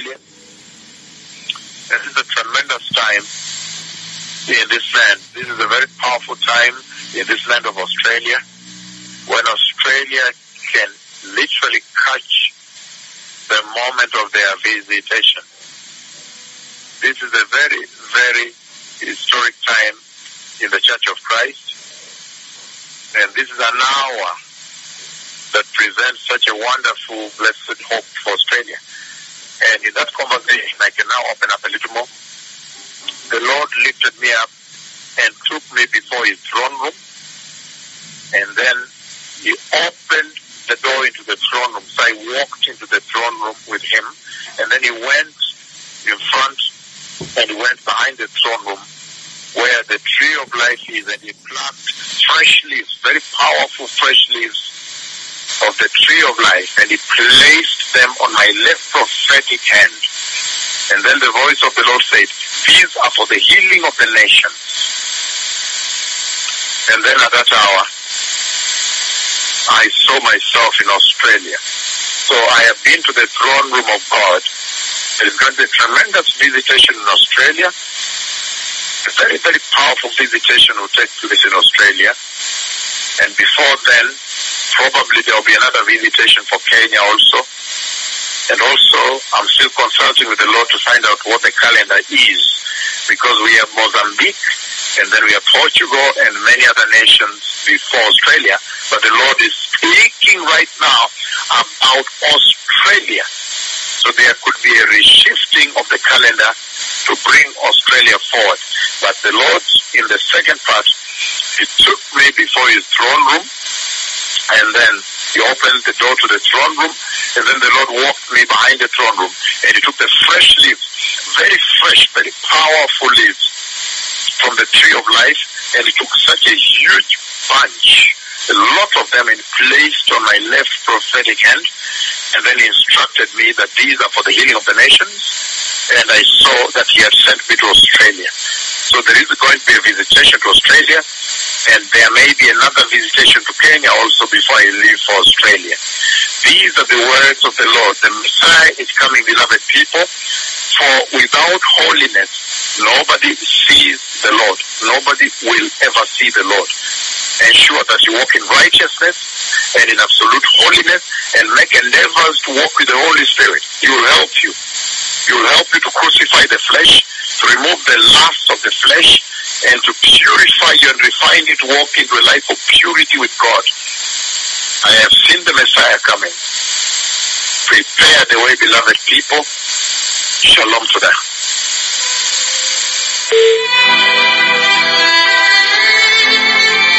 Australia. This is a tremendous time in this land. This is a very powerful time in this land of Australia when Australia can literally catch the moment of their visitation. This is a very, very historic time in the Church of Christ. And this is an hour that presents such a wonderful, blessed hope for Australia. And in that conversation, I can now open up a little more. The Lord lifted me up and took me before his throne room. And then he opened the door into the throne room. So I walked into the throne room with him. And then he went in front and went behind the throne room where the tree of life is and he plucked fresh leaves, very powerful fresh leaves of the tree of life and he placed them on my left prophetic hand. And then the voice of the Lord said, these are for the healing of the nations. And then at that hour, I saw myself in Australia. So I have been to the throne room of God. There is going to be a tremendous visitation in Australia. A very, very powerful visitation will take place in Australia. And before then, probably there will be another visitation for Kenya also. And also, I'm still consulting with the Lord to find out what the calendar is. Because we have Mozambique, and then we have Portugal and many other nations before Australia. But the Lord is speaking right now about Australia. So there could be a reshifting of the calendar to bring Australia forward. But the Lord, in the second part, he took me before his throne room, and then he opened the door to the throne room, and then the Lord walked me behind the throne room, and he took the fresh leaves, very fresh, very powerful leaves from the tree of life, and he took such a huge bunch, a lot of them, and placed on my left prophetic hand, and then he instructed me that these are for the healing of the nations, and I saw that he had sent me to Australia. So there is going to be a visitation to Australia, and there may be another visitation to Kenya also before I leave for Australia. These are the words of the Lord. The Messiah is coming, beloved people, for without holiness, nobody sees the Lord. Nobody will ever see the Lord. Ensure that you walk in righteousness and in absolute holiness and make endeavors to walk with the Holy Spirit. He will help you. He will help you to crucify the flesh, to remove the lust of the flesh, and to purify you and refine you to walk into a life of purity with God. I have seen the Messiah coming. Prepare the way, beloved people. Shalom to them.